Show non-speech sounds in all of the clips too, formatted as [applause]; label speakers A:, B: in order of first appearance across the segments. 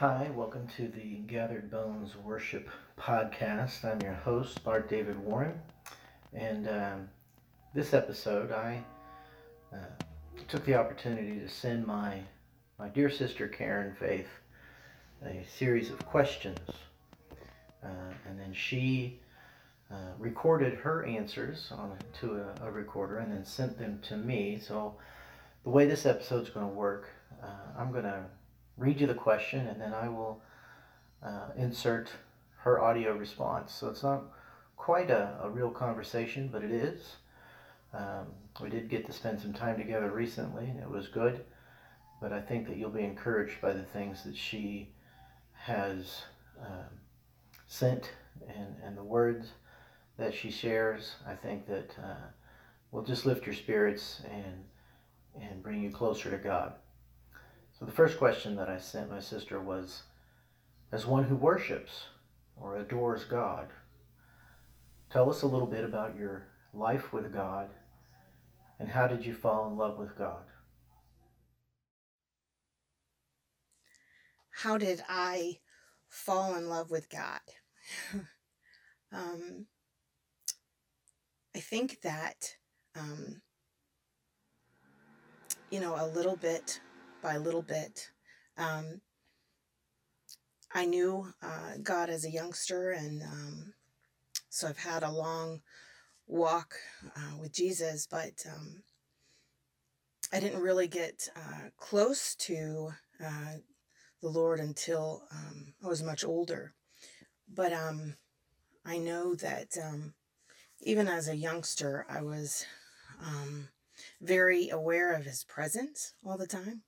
A: Hi, welcome to the Gathered Bones Worship Podcast. I'm your host, Bart David Warren, and um, this episode I uh, took the opportunity to send my my dear sister Karen Faith a series of questions, uh, and then she uh, recorded her answers on to a, a, recorder and then sent them to me. So the way this episode is going to work, uh, I'm going to read you the question, and then I will uh, insert her audio response. So it's not quite a, a real conversation, but it is. Um, we did get to spend some time together recently, and it was good. But I think that you'll be encouraged by the things that she has um, sent and, and the words that she shares. I think that uh, will just lift your spirits and and bring you closer to God. So the first question that I sent my sister was As one who worships or adores God, tell us a little bit about your life with God and how did you fall in love with God?
B: How did I fall in love with God? [laughs] um, I think that, um, you know, a little bit by a little bit. Um, I knew uh, God as a youngster, and um, so I've had a long walk uh, with Jesus, but um, I didn't really get uh, close to uh, the Lord until um, I was much older. But um, I know that um, even as a youngster, I was very aware of His presence all the time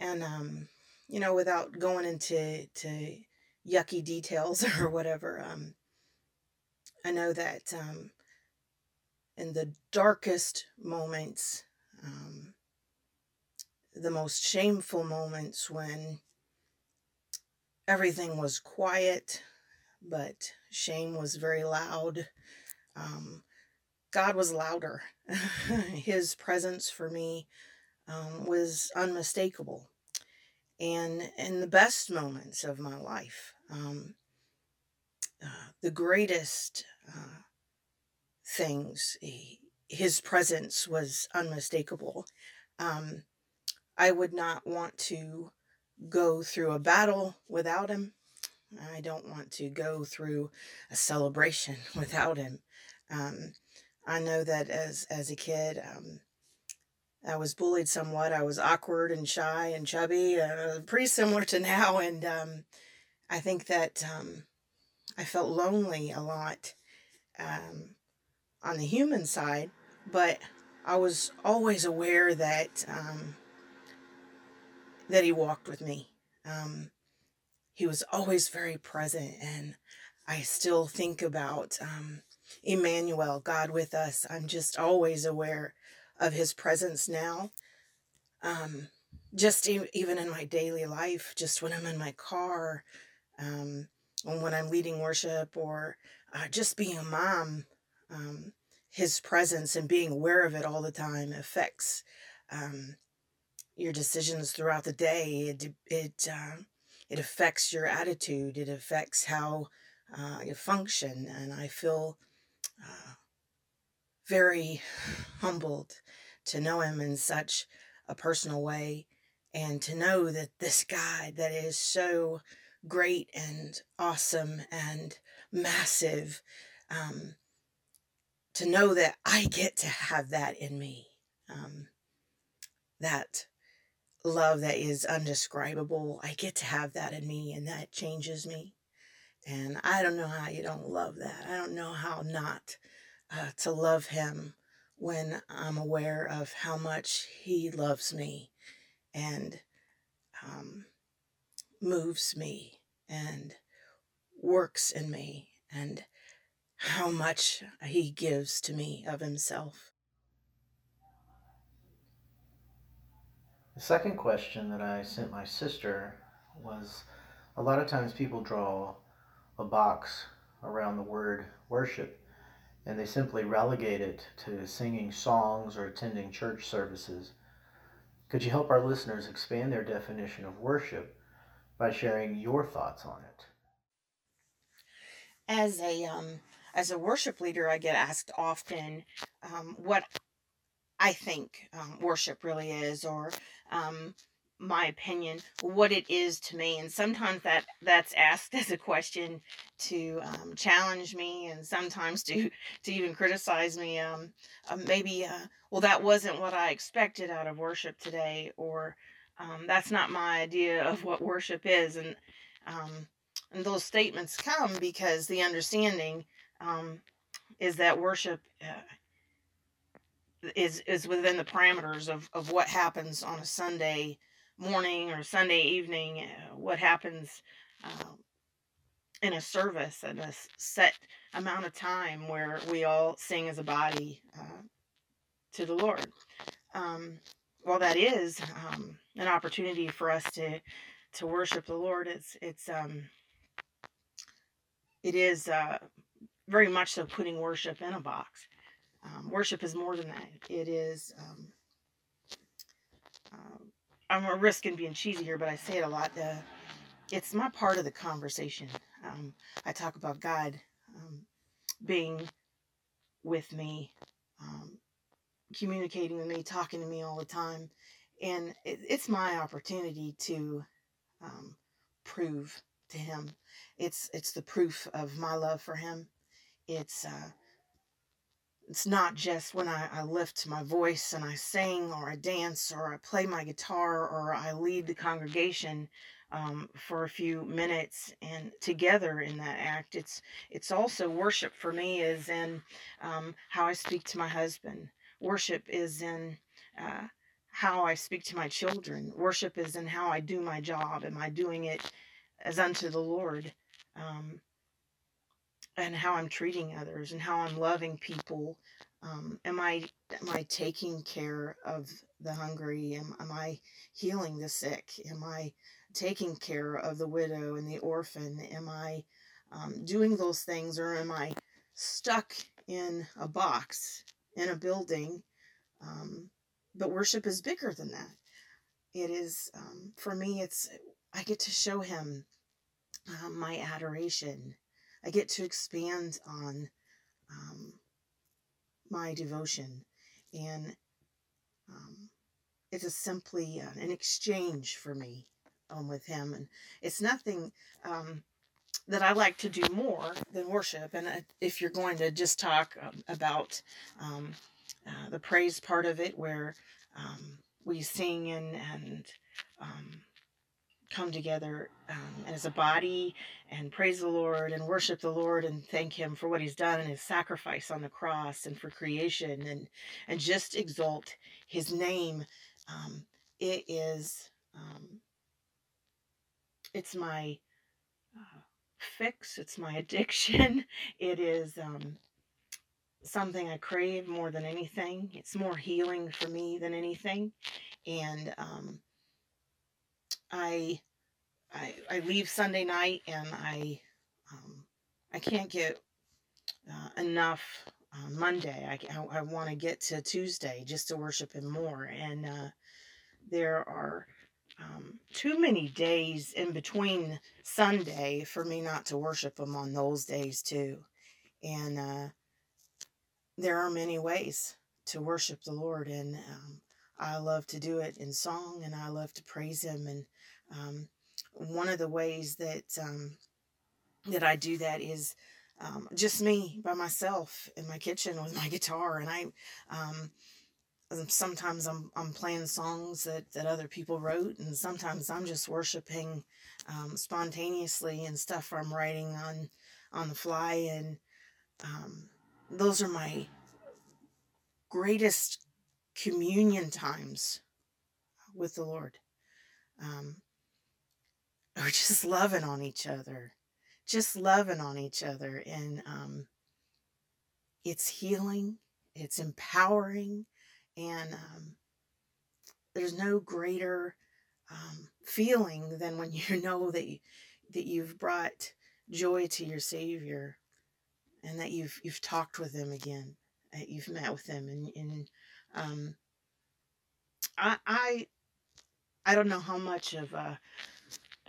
B: and um, you know, without going into to yucky details [laughs] or whatever, um, I know that um, in the darkest moments, um, the most shameful moments when everything was quiet, but shame was very loud. Um, God was louder. [laughs] His presence for me um, was unmistakable. And in the best moments of my life, um, uh, the greatest uh, things, he, his presence was unmistakable. Um, I would not want to go through a battle without him. I don't want to go through a celebration [laughs] without him. Um, I know that as as a kid, um, I was bullied somewhat. I was awkward and shy and chubby, uh, pretty similar to [laughs] now. And um, I think that um, I felt lonely a lot um, on the human side, but I was always aware that um, that He walked with me. Um, he was always very present, and I still think about um, Emmanuel, God with us. I'm just always aware of his presence now. Um, just e- even in my daily life, just when I'm in my car, um, when I'm leading worship, or uh, just being a mom, um, his presence and being aware of it all the time affects um, your decisions throughout the day. It it uh, it affects your attitude. It affects how uh, you function, and I feel uh, very humbled to know him in such a personal way and to know that this God that is so great and awesome and massive, um, to know that I get to have that in me. Um, that love that is undescribable, I get to have that in me, and that changes me. And I don't know how you don't love that. I don't know how not uh, to love Him when I'm aware of how much He loves me and um, moves me and works in me and how much He gives to me of Himself.
A: The second question that I sent my sister was a lot of times people draw a box around the word worship and they simply relegate it to singing songs or attending church services. Could you help our listeners expand their definition of worship by sharing your thoughts on it.
B: As a um, as a worship leader, I get asked often um, what I think um, worship really is, or um, my opinion, what it is to me. And sometimes that that's asked [laughs] as a question to um, challenge me, and sometimes to to even criticize me. Um, uh, maybe, uh, well, that wasn't what I expected out of worship today, or um, that's not my idea of what worship is. And um, and those statements come because the understanding um, is that worship. Uh, is is within the parameters of, of what happens on a Sunday morning or Sunday evening, uh, what happens uh, in a service at a set amount of time where we all sing as a body uh, to the Lord. Um, while that is um, an opportunity for us to to worship the Lord, it's it's um, it is uh, very much so putting worship in a box. Um, worship is more than that. It is. Um, uh, I'm risking being cheesy here, but I say it a lot. It's my part of the conversation. Um, I talk about God um, being with me, um, communicating with me, talking to me all the time, and it, it's my opportunity to um, prove to Him. It's it's the proof of my love for Him. It's uh, it's not just when I, I lift my voice and I sing or I dance or I play my guitar or I lead the congregation um, for a few minutes and together in that act. It's it's also worship for me is in um, how I speak to my husband. Worship is in uh, how I speak to my children. Worship is in how I do my job. Am I doing it as unto the Lord? Um, and how I'm treating others and how I'm loving people. Um, am I am I taking care of the hungry? Am, am I healing the sick? Am I taking care of the widow and the orphan? Am I um, doing those things or am I stuck in a box in a building? Um, but worship is bigger than that. It is um, for me. It's I get to show him uh, my adoration I get to expand on um, my devotion. And um, it is simply uh, an exchange for me um, with Him. And it's nothing um, that I like to do more than worship. And uh, if you're going to just talk um, about um, uh, the praise part of it, where we sing and, and come together um, as a body and praise the Lord and worship the Lord and thank Him for what He's done and His sacrifice on the cross and for creation and and just exalt His name. Um, it is um, it's my uh, fix. It's my [laughs] addiction. It is um, something I crave more than anything. It's more healing for me than anything, and um, I, I, I leave Sunday night and I, um, I can't get uh, enough on Monday. I, I, I want to get to Tuesday just to worship Him more. And uh, there are um, too many days in between Sunday for me not to worship Him on those days too. And uh, there are many ways to worship the Lord, and um, I love to do it in song and I love to praise Him. And um, one of the ways that um, that I do that is um, just me by myself in my kitchen with my [laughs] guitar, and I um, um, sometimes I'm I'm playing songs that that other people wrote, and sometimes I'm just worshiping um, spontaneously and stuff I'm writing on on the fly, and those are my greatest communion times with the Lord. Um, or just loving on each other, just loving on each other. And um, it's healing, it's empowering, and um, there's no greater um, feeling than when [laughs] you know that, you, that you've brought joy to your Savior and that you've, you've talked with Him again, that you've met with Him. And, and um, I, I, I don't know how much of a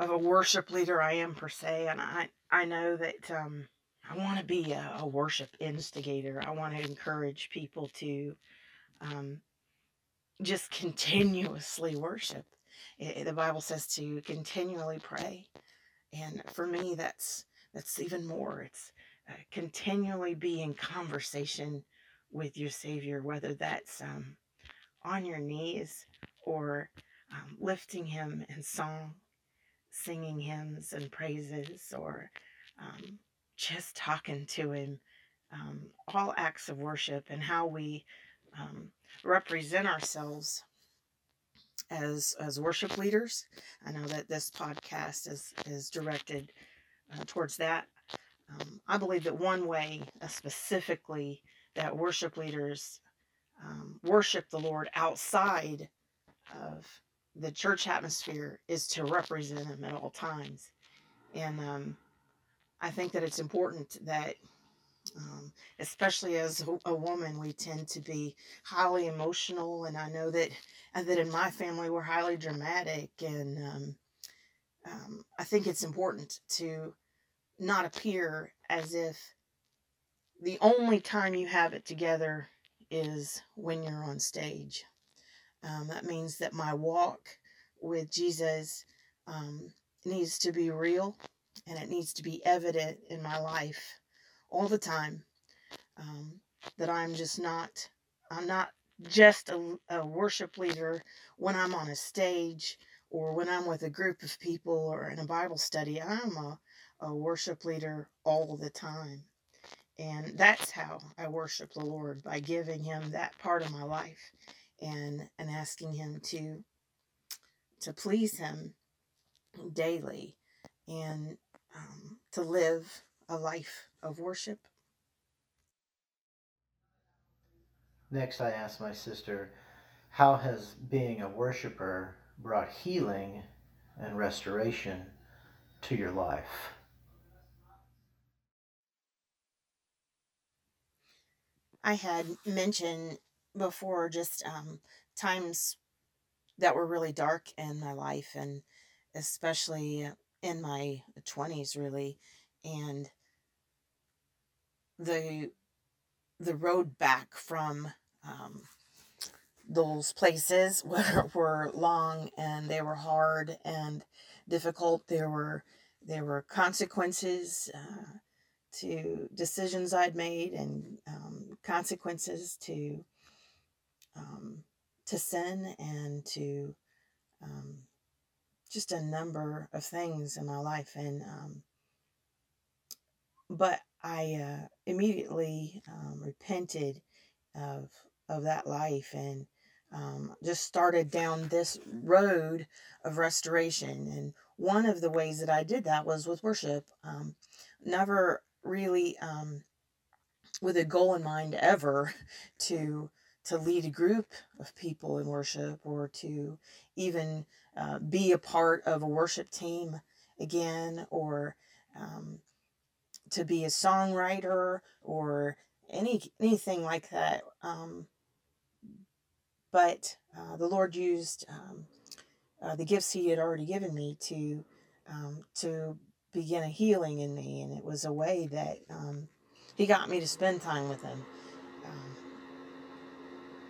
B: of a worship leader I am per se, and I I know that um, I want to be a, a, worship instigator. I want to encourage people to um, just continuously worship. It, the Bible says to continually pray, and for me, that's that's even more. It's uh, continually be in conversation with your Savior, whether that's um, on your knees or um, lifting Him in song, singing hymns and praises, or um, just talking to Him. Um, all acts of worship and how we um, represent ourselves as as worship leaders. I know that this podcast is is directed uh, towards that. Um, I believe that one way, uh, specifically, that worship leaders um, worship the Lord outside of the church atmosphere is to represent Him at all times, and um, I think that it's important that um, especially as a, woman, we tend to be highly emotional, and I know that and that in my family we're highly dramatic, and um, um, I think it's important to not appear as if the only time you have it together is when you're on stage. Um, that means that my walk with Jesus um, needs to be real and it needs to be evident in my life all the time um, that I'm just not, I'm not just a, a worship leader when I'm on a stage or when I'm with a group of people or in a Bible study. I'm a, a worship leader all the time. And that's how I worship the Lord by giving him that part of my life and and asking him to to please him daily and um, to live a life of worship.
A: Next, I asked my sister, How has being a worshiper brought healing and restoration to your life?
B: I had mentioned before just um, times that were really dark in my life, and especially in my 20s, really. And the the road back from um, those places [laughs] were, were long and they were hard and difficult. There were there were consequences uh, to decisions I'd made and um, consequences to um, to sin and to um, just a number of things in my life and um, but I uh, immediately um, repented of of that life and um, just started down this road of restoration. And one of the ways that I did that was with worship. Um, never really um, with a goal in mind ever [laughs] to to lead a group of people in worship or to even uh, be a part of a worship team again or um, to be a songwriter or any anything like that. Um, but uh, the Lord used um, uh, the gifts He had already given me to um, to begin a healing in me, and it was a way that um, He got me to spend time with Him.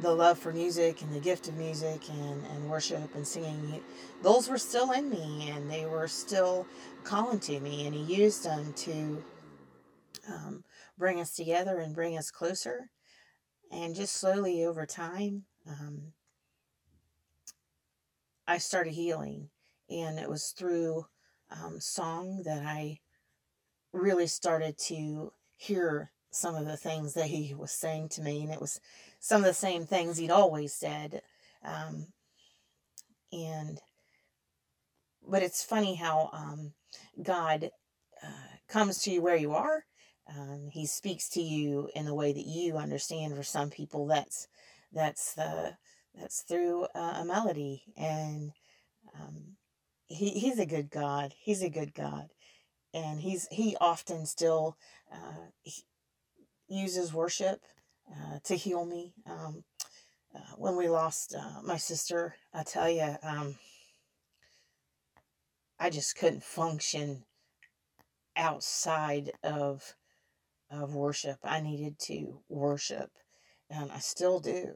B: The love for music and the gift of music and, and worship and singing, those were still in me, and they were still calling to me, and He used them to um, bring us together and bring us closer. And just slowly over time, um, I started healing. And it was through um, song that I really started to hear some of the things that he was saying to me. And it was some of the same things he'd always said. Um, and, but it's funny how um, God uh, comes to you where you are um, he speaks to you in the way that you understand. For some people, that's that's the that's through a melody, and um, he he's a good God. He's a good God, and he's he often still uh, he uses worship uh, to heal me. Um, uh, when we lost uh, my sister, I tell you, um, I just couldn't function outside of of worship. I needed to worship, and I still do.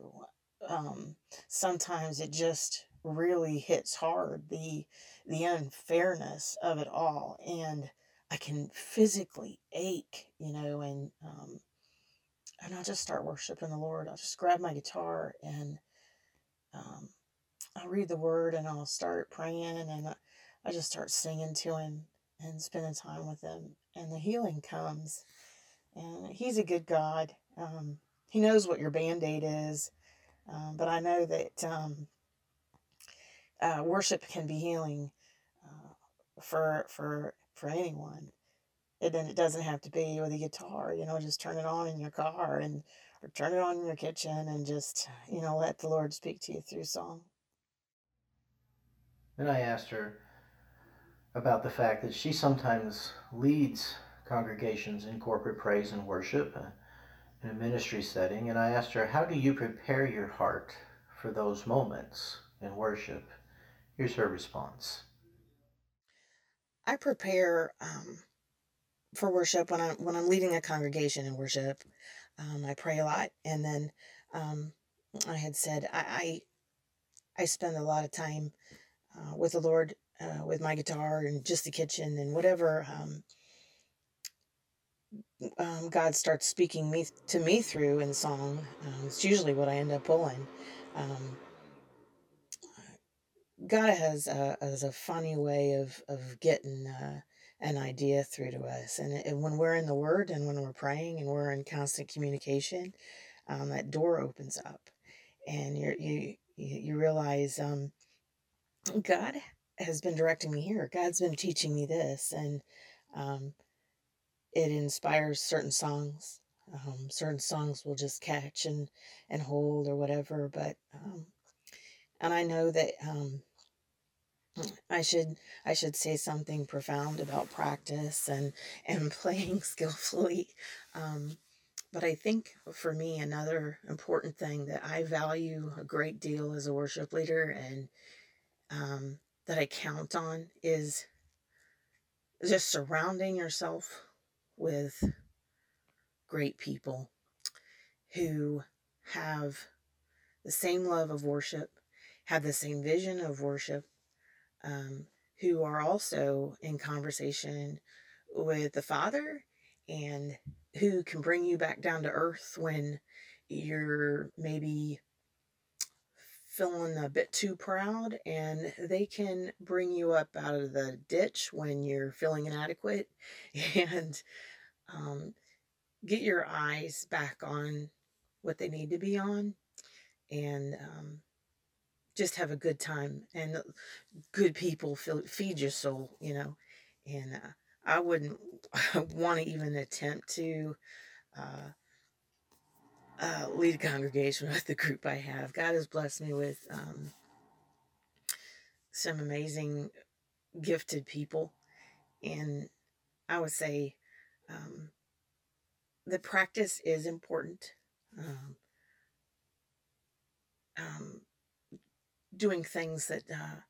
B: Um, sometimes it just really hits hard the the unfairness of it all, and I can physically ache, you know, and um, and I'll just start worshiping the Lord. I'll just grab my guitar and um, I'll read the Word and I'll start praying and I, I just start singing to Him and spending time with Him, and the healing comes. And He's a good God. Um, he knows what your band aid is, um, but I know that um, uh, worship can be healing uh, for for for anyone. And then it doesn't have to be with a guitar, you know, just turn it on in your car and or turn it on in your kitchen and just, you know, let the Lord speak to you through song.
A: Then I asked her about the fact that she sometimes leads congregations in corporate praise and worship uh, in a ministry setting, and I asked her, How do you prepare your heart for those moments in worship? Here's her response.
B: I prepare um, for worship when I'm when I'm leading a congregation in worship. Um, I pray a lot, and then um, I had said I, I, I spend a lot of time uh, with the Lord uh, with my guitar and just the kitchen and whatever um, um, God starts speaking me to me through in song. Um, it's usually what I end up pulling. Um, God has a, has a funny way of of getting uh, an idea through to us, and, and when we're in the Word and when we're praying and we're in constant communication, um, that door opens up, and you you you realize um, God has been directing me here. God's been teaching me this, and um, it inspires certain songs. Um, certain songs will just catch and and hold or whatever, but um, and I know that um, I should I should say something profound about practice and and [laughs] playing skillfully. Um, but I think for me another important thing that I value a great deal as a worship leader and um, that I count on is just surrounding yourself with great people who have the same love of worship, have the same vision of worship, um, who are also in conversation with the Father and who can bring you back down to earth when you're maybe feeling a bit too proud and they can bring you up out of the ditch when you're feeling inadequate [laughs] and um, get your eyes back on what they need to be on and um, just have a good time and good people feel, feed your soul, you know. And uh, I wouldn't [laughs] want to even attempt to uh, uh, lead a congregation [laughs] with the group I have. God has blessed me with um, some amazing, gifted people. And I would say um, the practice is important. Um, um, doing things that uh,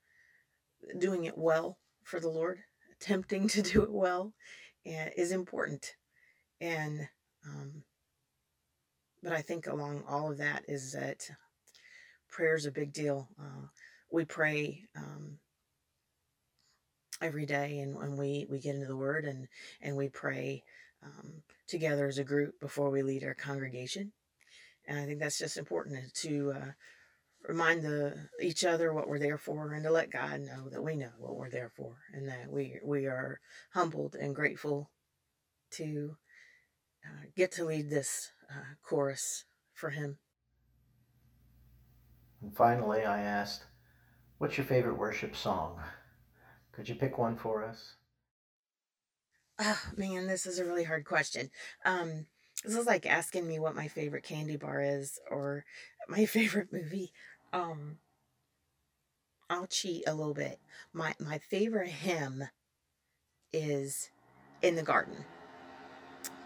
B: doing it well for the Lord, attempting to do it well, uh, is important. And um, but I think along all of that is that prayer is a big deal. Uh, we pray um, every day, and when we we get into the Word and and we pray um, together as a group before we lead our congregation. And I think that's just important to uh, remind the each other what we're there for and to let God know that we know what we're there for and that we we are humbled and grateful to uh, get to lead this uh, chorus for him.
A: And finally, I asked, "What's your favorite worship song? Could you pick one for us?"
B: Oh man, this is a really hard question. Um, this is like asking me what my favorite candy bar is or my [laughs] favorite movie. Um, I'll cheat a little bit. My my favorite hymn is "In the Garden."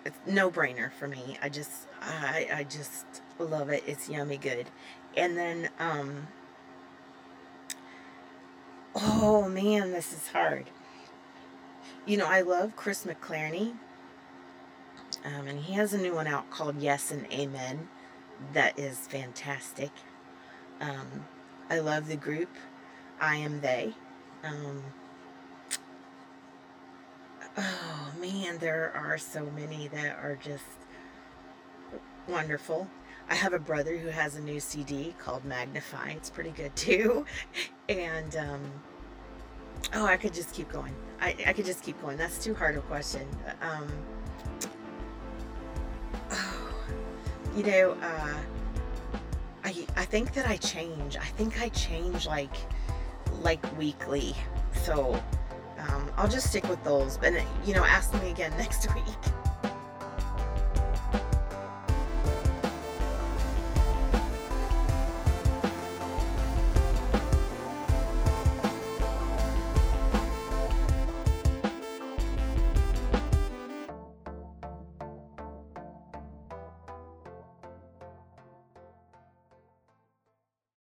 B: It's no brainer for me. I just I I just love it. It's yummy good. And then um Oh man, this is hard. You know, I love Chris McClarney. Um, and he has a new one out called Yes and Amen. That is fantastic. Um, I love the group I Am They. Um, oh man, there are so many that are just wonderful. I have a brother who has a new CD called Magnify. It's pretty good too. [laughs] And um, oh, I could just keep going. I, I could just keep going. That's too hard a question. Um, oh, [sighs] you know, uh, I I think that I change. I think I change like like weekly. So um, I'll just stick with those. But you know, ask me again [laughs] next week.